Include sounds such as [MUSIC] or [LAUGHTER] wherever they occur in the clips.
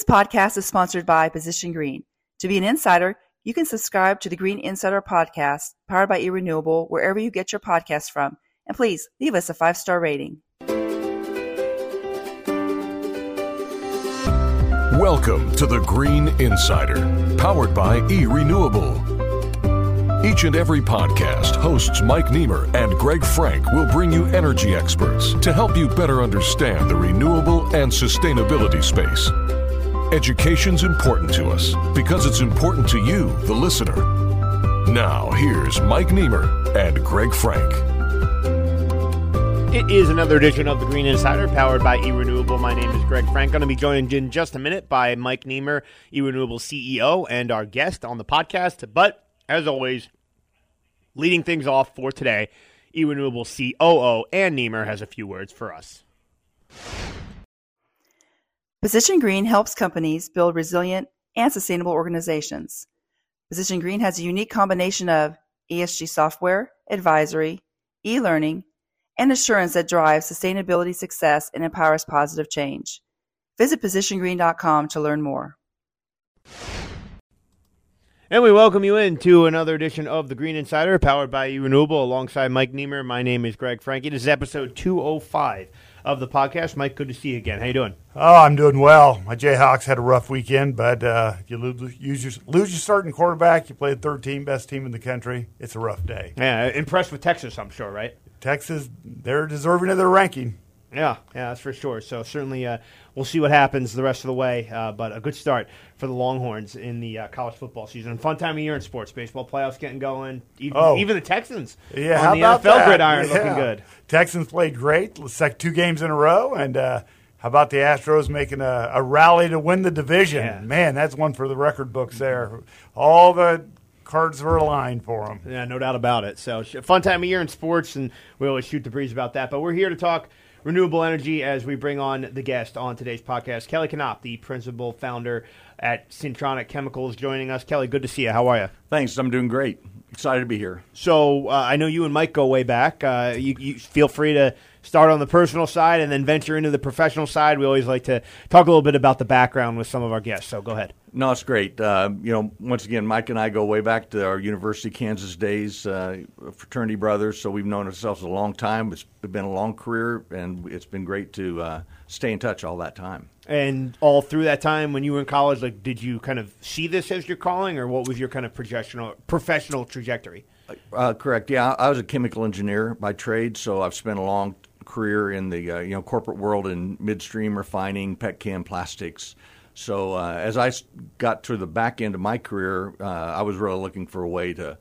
This podcast is sponsored by Position Green. To be an insider, you can subscribe to the Green Insider podcast powered by eRenewable wherever you get your podcasts from. And please leave us a five star rating. Welcome to the Green Insider, powered by eRenewable. Each and every podcast, hosts Mike Niemer and Greg Frank will bring you energy experts to help you better understand the renewable and sustainability space. Education's important to us because it's important to you, the listener. Now, here's Mike Niemer and Greg Frank. It is another edition of the Green Insider powered by eRenewable. My name is Greg Frank. I'm going to be joined in just a minute by Mike Niemer, eRenewable CEO, and our guest on the podcast. But as always, leading things off for today, eRenewable COO and Niemer has a few words for us. Position Green helps companies build resilient and sustainable organizations. Position Green has a unique combination of ESG software, advisory, e learning, and assurance that drives sustainability success and empowers positive change. Visit positiongreen.com to learn more. And we welcome you into another edition of the Green Insider, powered by Renewable, alongside Mike Niemer. My name is Greg Frankie. This is episode 205 of the podcast. Mike, good to see you again. How you doing? Oh, I'm doing well. My Jayhawks had a rough weekend, but uh, you lose, your, lose your starting quarterback. You play the third team, best team in the country. It's a rough day. Yeah, impressed with Texas, I'm sure, right? Texas, they're deserving of their ranking. Yeah, yeah, that's for sure. So certainly, uh, we'll see what happens the rest of the way. Uh, but a good start for the Longhorns in the uh, college football season. Fun time of year in sports. Baseball playoffs getting going. Even, Oh. even the Texans Yeah, on how the about NFL that? gridiron Yeah. looking good. Texans played great, sec two games in a row, and uh, how about the Astros making a, a rally to win the division? Yeah. Man, that's one for the record books there. All the cards were aligned for them. Yeah, no doubt about it. So fun time of year in sports, and we always shoot the breeze about that. But we're here to talk renewable energy as we bring on the guest on today's podcast, Kelly Knopp, the principal founder at Citroniq Chemicals, joining us. Kelly, good to see you. How are you? Thanks. I'm doing great. Excited to be here. So uh, I know you and Mike go way back. Uh, you, you feel free to start on the personal side and then venture into the professional side. We always like to talk a little bit about the background with some of our guests. So go ahead. No, it's great. Uh, you know, once again, Mike and I go way back to our University of Kansas days, uh, fraternity brothers. So we've known ourselves a long time. It's been a long career, and it's been great to uh, stay in touch all that time. And all through that time when you were in college, like, did you kind of see this as your calling, or what was your kind of professional professional trajectory? Uh, correct. Yeah, I was a chemical engineer by trade, so I've spent a long career in the uh, you know corporate world in midstream refining, petchem, plastics. So uh, as I got to the back end of my career, uh, I was really looking for a way to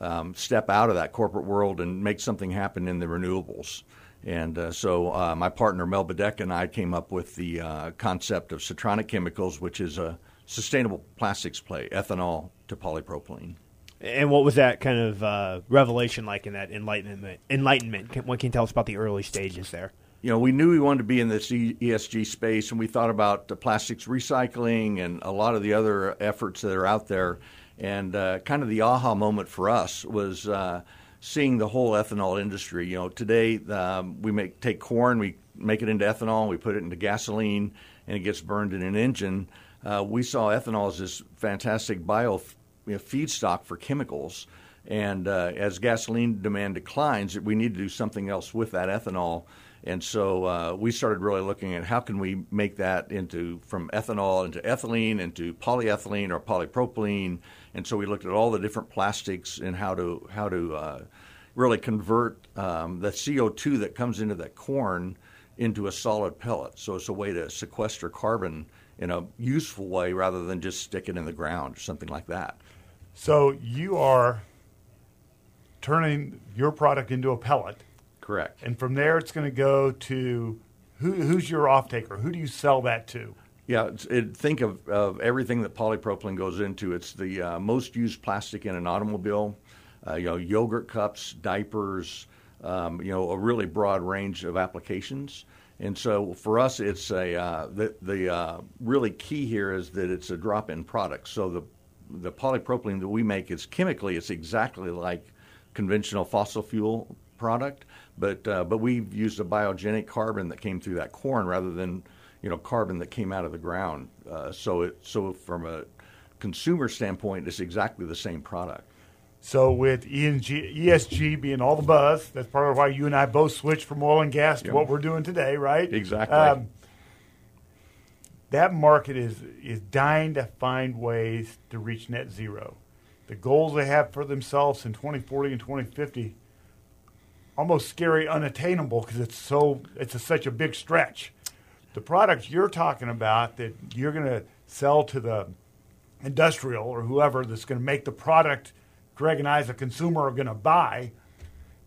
um, step out of that corporate world and make something happen in the renewables. And uh, so uh, my partner Mel Bedeck and I came up with the uh, concept of Citroniq Chemicals, which is a sustainable plastics play, ethanol to polypropylene. And what was that kind of uh, revelation like in that enlightenment? Enlightenment. What can you tell us about the early stages there? You know, we knew we wanted to be in this ESG space, and we thought about the plastics recycling and a lot of the other efforts that are out there. And uh, kind of the aha moment for us was uh, seeing the whole ethanol industry. You know, today um, we make take corn, we make it into ethanol, we put it into gasoline, and it gets burned in an engine. Uh, we saw ethanol as this fantastic bio you know, feedstock for chemicals. And uh, as gasoline demand declines, we need to do something else with that ethanol. And so uh, we started really looking at how can we make that into from ethanol into ethylene into polyethylene or polypropylene. And so we looked at all the different plastics and how to how to uh, really convert um, the CO2 that comes into that corn into a solid pellet. So it's a way to sequester carbon in a useful way rather than just stick it in the ground or something like that. So you are turning your product into a pellet, Correct. and from there it's going to go to who, who's your off taker? Who do you sell that to? Yeah, it's, it, think of, of everything that polypropylene goes into. It's the uh, most used plastic in an automobile. Uh, you know, yogurt cups, diapers. Um, you know, a really broad range of applications. And so for us, it's a uh, the the uh, really key here is that it's a drop-in product. So the the polypropylene that we make is chemically it's exactly like conventional fossil fuel product, but uh, but we've used a biogenic carbon that came through that corn rather than you know, carbon that came out of the ground. Uh, so it so from a consumer standpoint, it's exactly the same product. So with ESG, ESG being all the buzz, that's part of why you and I both switched from oil and gas to Yep. what we're doing today, right? Um, Exactly. that market is is dying to find ways to reach net zero. The goals they have for themselves in 2040 and 2050 almost scary unattainable because it's so it's a, such a big stretch. The products you're talking about that you're going to sell to the industrial or whoever that's going to make the product Greg and I as a consumer are going to buy,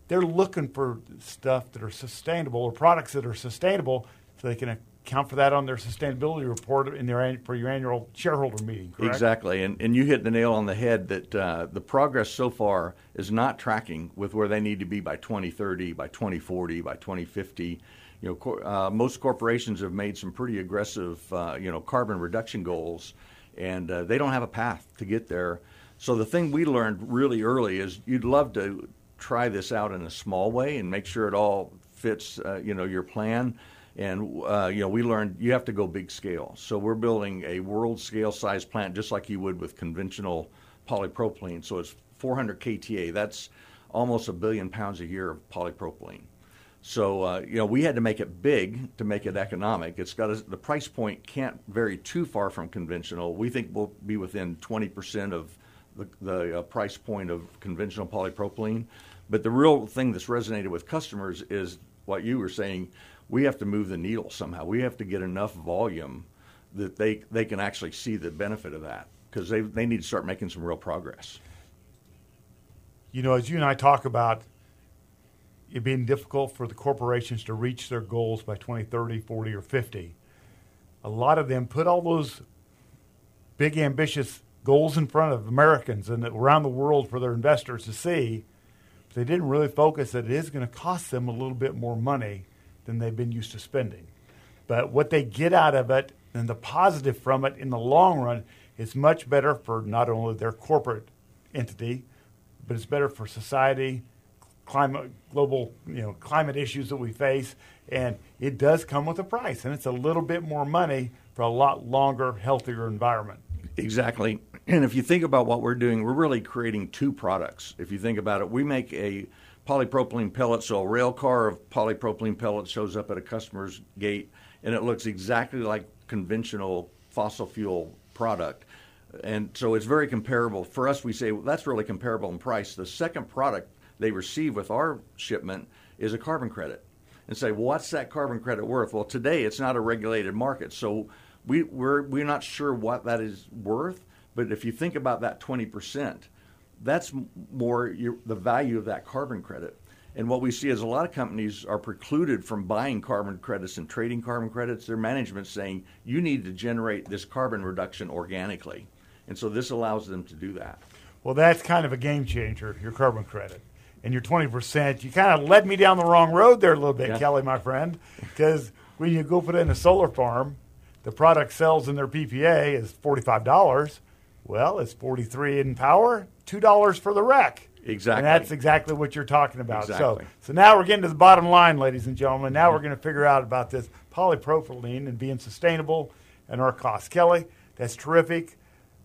they're looking for stuff that are sustainable or products that are sustainable so they can account for that on their sustainability report in their for your annual shareholder meeting. Correct? Exactly, and and you hit the nail on the head that uh, the progress so far is not tracking with where they need to be by 2030, by 2040, by 2050. You know, cor- uh, most corporations have made some pretty aggressive, uh, you know, carbon reduction goals, and uh, they don't have a path to get there. So the thing we learned really early is you'd love to try this out in a small way and make sure it all fits, uh, you know, your plan. And uh, you know, we learned you have to go big scale. So we're building a world scale size plant, just like you would with conventional polypropylene. So it's 400 kTA. That's almost a billion pounds a year of polypropylene. So uh, you know, we had to make it big to make it economic. It's got a, the price point can't vary too far from conventional. We think we'll be within 20 percent of the, the uh, price point of conventional polypropylene. But the real thing that's resonated with customers is what you were saying. We have to move the needle somehow. We have to get enough volume that they they can actually see the benefit of that because they they need to start making some real progress. You know, as you and I talk about it being difficult for the corporations to reach their goals by 2030, 40, or 50, a lot of them put all those big, ambitious goals in front of Americans and around the world for their investors to see. But they didn't really focus that it is going to cost them a little bit more money than they've been used to spending. But what they get out of it and the positive from it in the long run is much better for not only their corporate entity, but it's better for society, climate, global, you know, climate issues that we face, and it does come with a price, and it's a little bit more money for a lot longer, healthier environment. Exactly. And if you think about what we're doing, we're really creating two products. If you think about it, we make a polypropylene pellet, so a rail car of polypropylene pellets shows up at a customer's gate, and it looks exactly like conventional fossil fuel product. And so it's very comparable. For us, we say well, that's really comparable in price. The second product they receive with our shipment is a carbon credit. And say, well, what's that carbon credit worth? Well, today it's not a regulated market, so we, we're we're not sure what that is worth. But if you think about that 20 percent, that's more your, the value of that carbon credit. And what we see is a lot of companies are precluded from buying carbon credits and trading carbon credits. Their management's saying you need to generate this carbon reduction organically, and so this allows them to do that. Well, that's kind of a game changer, your carbon credit. And your 20%, you kind of led me down the wrong road there a little bit, Yeah. Kelly, my friend, because when you go put in a solar farm, the product sells in their PPA is $45. Well, it's 43 in power, $2 for the REC. Exactly. And that's exactly what you're talking about. Exactly. So, so now we're getting to the bottom line, ladies and gentlemen. Now we're going to figure out about this polypropylene and being sustainable and our costs. Kelly, that's terrific.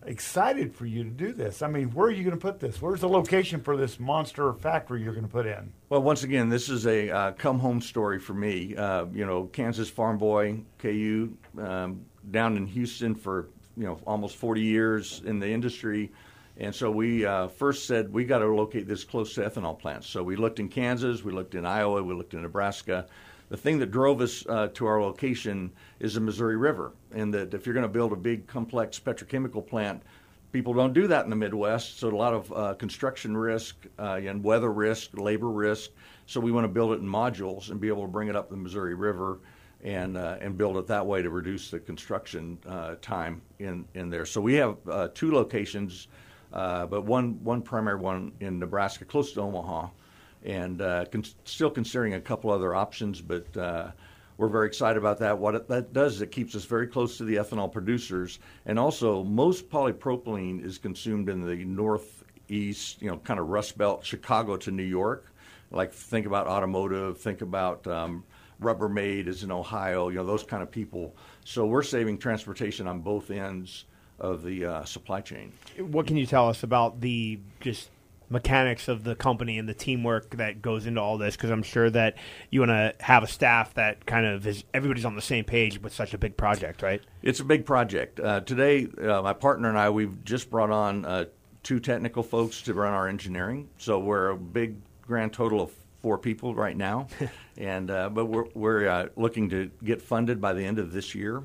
Excited for you to do this. I mean, where are you going to put this? Where's the location for this monster factory you're going to put in? Well, once again, this is a uh, come home story for me. Uh, you know, Kansas farm boy, KU, um, down in Houston for you know almost 40 years in the industry, and so we uh, first said we got to locate this close to ethanol plants. So we looked in Kansas, we looked in Iowa, we looked in Nebraska. The thing that drove us uh, to our location is the Missouri River, and that if you're going to build a big complex petrochemical plant, people don't do that in the Midwest. So a lot of uh, construction risk uh, and weather risk, labor risk. So we want to build it in modules and be able to bring it up the Missouri River and uh, and build it that way to reduce the construction uh, time in in there. So we have uh, two locations, uh, but one one primary one in Nebraska, close to Omaha, and uh, con- still considering a couple other options, but. Uh, we're very excited about that. What it, that does is it keeps us very close to the ethanol producers, and also most polypropylene is consumed in the northeast, you know, kind of Rust Belt, Chicago to New York. Like think about automotive, think about um, Rubbermaid is in Ohio. You know those kind of people. So we're saving transportation on both ends of the uh, supply chain. What can you tell us about the just mechanics of the company and the teamwork that goes into all this? Because I'm sure that you want to have a staff that kind of is everybody's on the same page with such a big project, right? It's a big project. Uh, today, uh, my partner and I we've just brought on uh, two technical folks to run our engineering. So we're a big grand total of four people right now, [LAUGHS] and uh, but we're we're uh, looking to get funded by the end of this year,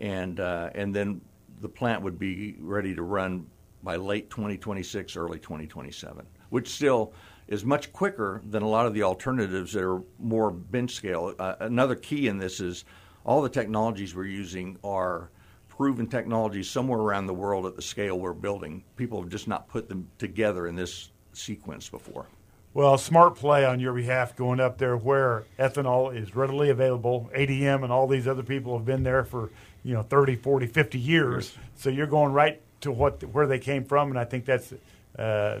and uh, and then the plant would be ready to run by late 2026, early 2027, which still is much quicker than a lot of the alternatives that are more bench scale. Uh, another key in this is all the technologies we're using are proven technologies somewhere around the world at the scale we're building. People have just not put them together in this sequence before. Well, smart play on your behalf going up there where ethanol is readily available. ADM and all these other people have been there for, you know, 30, 40, 50 years. So you're going right to what where they came from, and I think that's uh,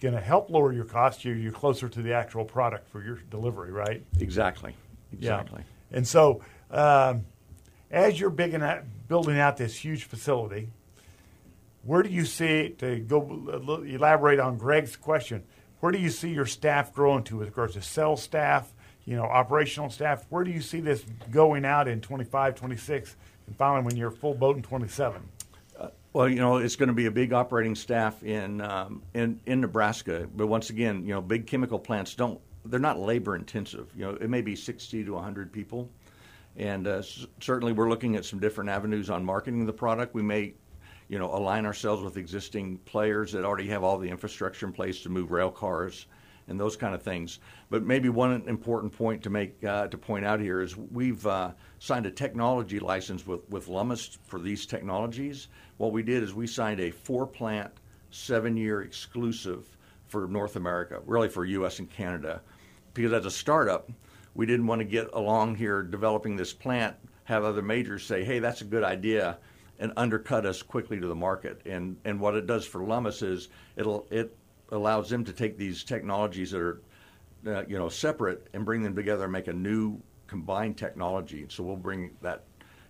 going to help lower your cost. You're, you're closer to the actual product for your delivery, right? Exactly. Exactly. Yeah. And so um, as you're out, building out this huge facility, where do you see, to go elaborate on Greg's question, where do you see your staff growing to with regards to sales staff, you know, operational staff? Where do you see this going out in 25, 26, and finally when you're full boat in 27? Uh, well, you know, it's going to be a big operating staff in, um, in in Nebraska, but once again, you know, big chemical plants don't they're not labor intensive. You know, it may be 60 to 100 people, and uh, certainly we're looking at some different avenues on marketing the product. We may you know, align ourselves with existing players that already have all the infrastructure in place to move rail cars and those kind of things. But maybe one important point to make uh, to point out here is we've uh, signed a technology license with with Lummus for these technologies. What we did is we signed a four plant, seven year exclusive for North America, really for U.S. and Canada, because as a startup, we didn't want to get along here developing this plant, have other majors say, "Hey, that's a good idea." And undercut us quickly to the market. And and what it does for Lummus is it'll it allows them to take these technologies that are uh, you know separate and bring them together and make a new combined technology. So we'll bring that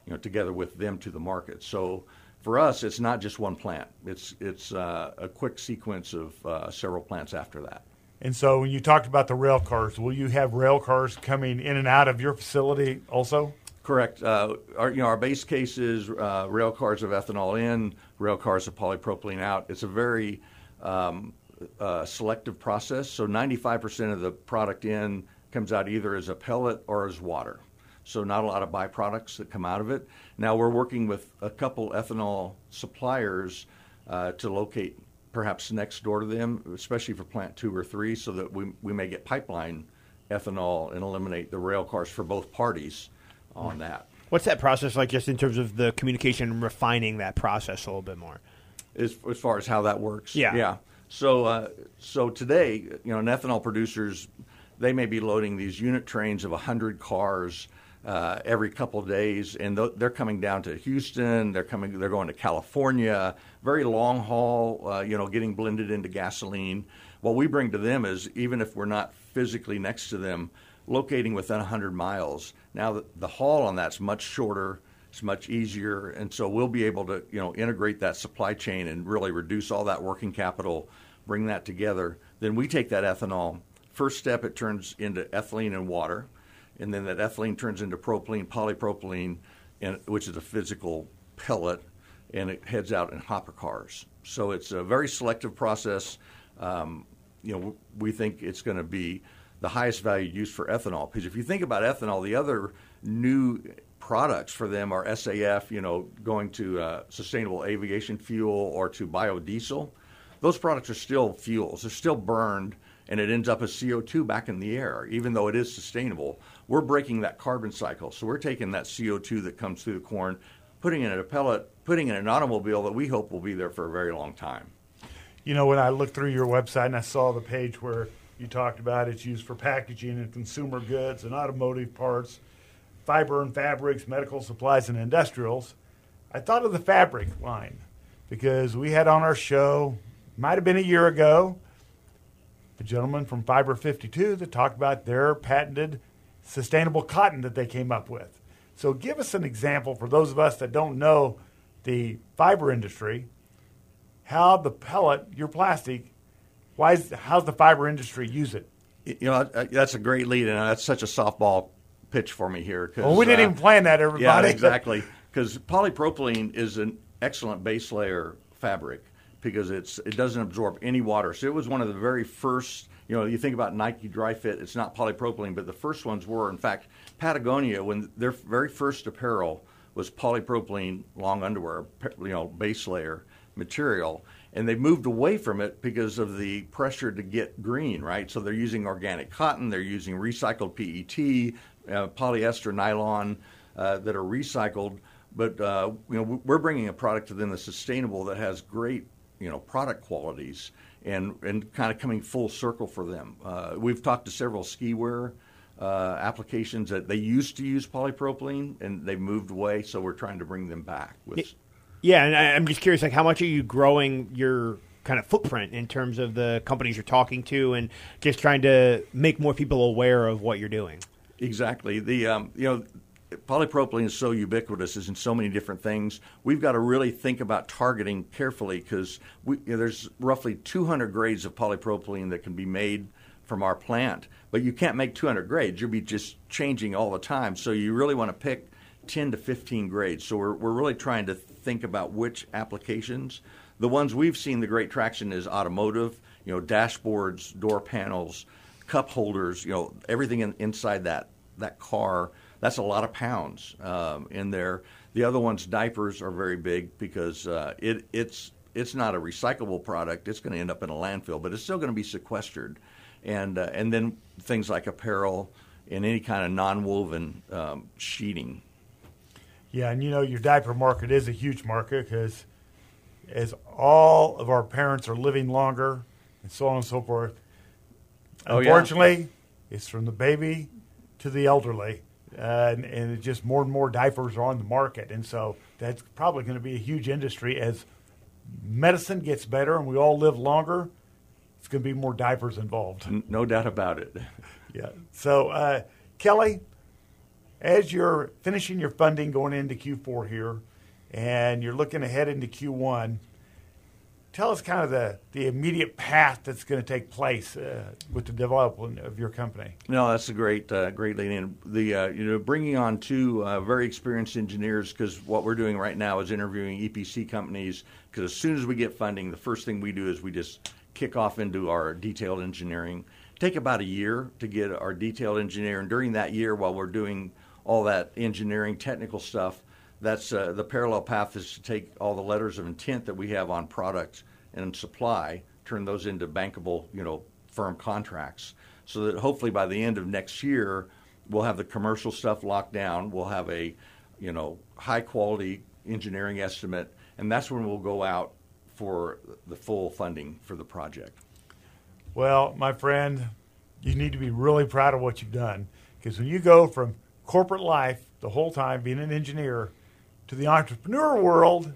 you know together with them to the market. So for us, it's not just one plant. It's it's uh, a quick sequence of uh, several plants after that. And so, when you talked about the rail cars, will you have rail cars coming in and out of your facility also? Correct. Uh, our, you know, our base case is uh, rail cars of ethanol in, rail cars of polypropylene out. It's a very um, uh, selective process. So 95% of the product in comes out either as a pellet or as water. So not a lot of byproducts that come out of it. Now we're working with a couple ethanol suppliers uh, to locate perhaps next door to them, especially for plant two or three, so that we, we may get pipeline ethanol and eliminate the rail cars for both parties on that. What's that process like, just in terms of the communication and refining that process a little bit more? As, as far as how that works, yeah, yeah. So, uh, so today, you know, ethanol producers, they may be loading these unit trains of hundred cars uh, every couple of days, and th- they're coming down to Houston. They're coming. They're going to California. Very long haul. Uh, you know, getting blended into gasoline. What we bring to them is even if we're not physically next to them, locating within 100 miles. Now the, the haul on that's much shorter, it's much easier, and so we'll be able to you know integrate that supply chain and really reduce all that working capital, bring that together. Then we take that ethanol. First step, it turns into ethylene and water, and then that ethylene turns into propylene, polypropylene, and, which is a physical pellet, and it heads out in hopper cars. So it's a very selective process. Um, you know, we think it's going to be the highest value use for ethanol. Because if you think about ethanol, the other new products for them are SAF, you know, going to uh, sustainable aviation fuel or to biodiesel. Those products are still fuels. They're still burned, and it ends up as CO2 back in the air, even though it is sustainable. We're breaking that carbon cycle. So we're taking that CO2 that comes through the corn, putting it in a pellet, putting it in an automobile that we hope will be there for a very long time. You know, when I looked through your website and I saw the page where – you talked about it's used for packaging and consumer goods and automotive parts, fiber and fabrics, medical supplies, and industrials. I thought of the fabric line because we had on our show, might have been a year ago, a gentleman from Fiber 52 that talked about their patented sustainable cotton that they came up with. So, give us an example for those of us that don't know the fiber industry, how the pellet, your plastic, why is, how's the fiber industry use it? You know, that's a great lead, and that's such a softball pitch for me here. Well, we didn't uh, even plan that, everybody. Yeah, [LAUGHS] exactly. Because polypropylene is an excellent base layer fabric because it's it doesn't absorb any water. So it was one of the very first. You know, you think about Nike Dri-FIT. it's not polypropylene, but the first ones were. In fact, Patagonia, when their very first apparel was polypropylene long underwear, you know, base layer material, and they moved away from it because of the pressure to get green, right? So they're using organic cotton, they're using recycled PET, uh, polyester, nylon uh, that are recycled. But uh, you know, we're bringing a product to them that's sustainable that has great you know product qualities and and kind of coming full circle for them. Uh, we've talked to several ski wear uh, applications that they used to use polypropylene and they moved away, so we're trying to bring them back. With yeah, and I, I'm just curious, like how much are you growing your kind of footprint in terms of the companies you're talking to and just trying to make more people aware of what you're doing? Exactly. The um, you know polypropylene is so ubiquitous is in so many different things. We've got to really think about targeting carefully because you know, there's roughly 200 grades of polypropylene that can be made from our plant, but you can't make 200 grades. You'll be just changing all the time. So you really want to pick 10 to 15 grades. So we're, we're really trying to think about which applications. The ones we've seen the great traction is automotive, you know, dashboards, door panels, cup holders, you know, everything in, inside that that car that's a lot of pounds um, in there. The other ones, diapers, are very big because uh, it, it's it's not a recyclable product. It's going to end up in a landfill, but it's still going to be sequestered. And uh, and then things like apparel and any kind of non-woven um, sheeting. Yeah, and you know your diaper market is a huge market because as all of our parents are living longer and so on and so forth. Oh, unfortunately, yeah. it's from the baby to the elderly uh, and, and just more and more diapers are on the market, and so that's probably going to be a huge industry as medicine gets better and we all live longer. It's going to be more diapers involved. No doubt about it. yeah. So, uh, Kelly, as you're finishing your funding going into Q4 here, and you're looking ahead into Q1 tell us kind of the, the immediate path that's going to take place uh, with the development of your company. No, that's a great, uh, great lead in. The uh, you know bringing on two uh, very experienced engineers because what we're doing right now is interviewing EPC companies. Because as soon as we get funding, the first thing we do is we just kick off into our detailed engineering. Take about a year to get our detailed engineering. And during that year, while we're doing all that engineering technical stuff, that's uh, the parallel path is to take all the letters of intent that we have on products and supply, turn those into bankable, you know, firm contracts, so that hopefully by the end of next year we'll have the commercial stuff locked down. We'll have a, you know, high quality engineering estimate, and that's when we'll go out for the full funding for the project. Well, my friend, you need to be really proud of what you've done because when you go from corporate life the whole time being an engineer to the entrepreneur world,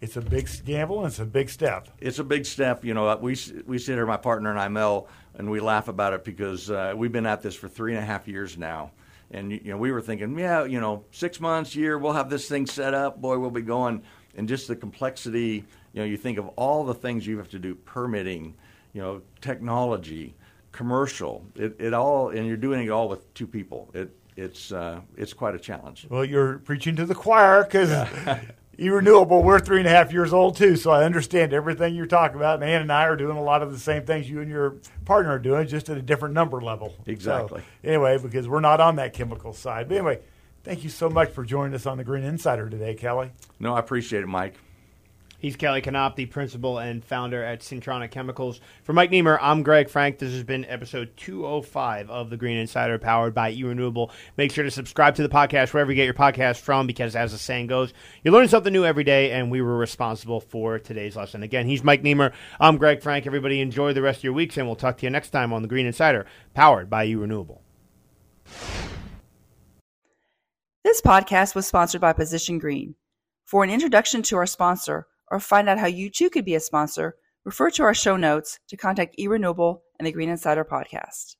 it's a big gamble and it's a big step. It's a big step. You know, we we sit here, my partner and I, Mel, and we laugh about it because uh, we've been at this for three and a half years now. And you know, we were thinking, yeah, you know, six months, year, we'll have this thing set up. Boy, we'll be going. And just the complexity. You know, you think of all the things you have to do: permitting, you know, technology, commercial. It, it all, and you're doing it all with two people. It it's uh, it's quite a challenge. Well, you're preaching to the choir because yeah. [LAUGHS] eRenewable, we're three and a half years old too, so I understand everything you're talking about. And Ann and I are doing a lot of the same things you and your partner are doing, just at a different number level. Exactly. So, anyway, because we're not on that chemical side. But anyway, thank you so much for joining us on the Green Insider today, Kelly. No, I appreciate it, Mike. He's Kelly Knopp, the principal and founder at Citroniq Chemicals. For Mike Niemer, I'm Greg Frank. This has been episode 205 of The Green Insider, powered by eRenewable. Make sure to subscribe to the podcast wherever you get your podcast from, because as the saying goes, you learn something new every day, and we were responsible for today's lesson. Again, he's Mike Niemer. I'm Greg Frank. Everybody enjoy the rest of your weeks, and we'll talk to you next time on The Green Insider, powered by eRenewable. This podcast was sponsored by Position Green. For an introduction to our sponsor, or find out how you too could be a sponsor, refer to our show notes to contact eRenewable and the Green Insider podcast.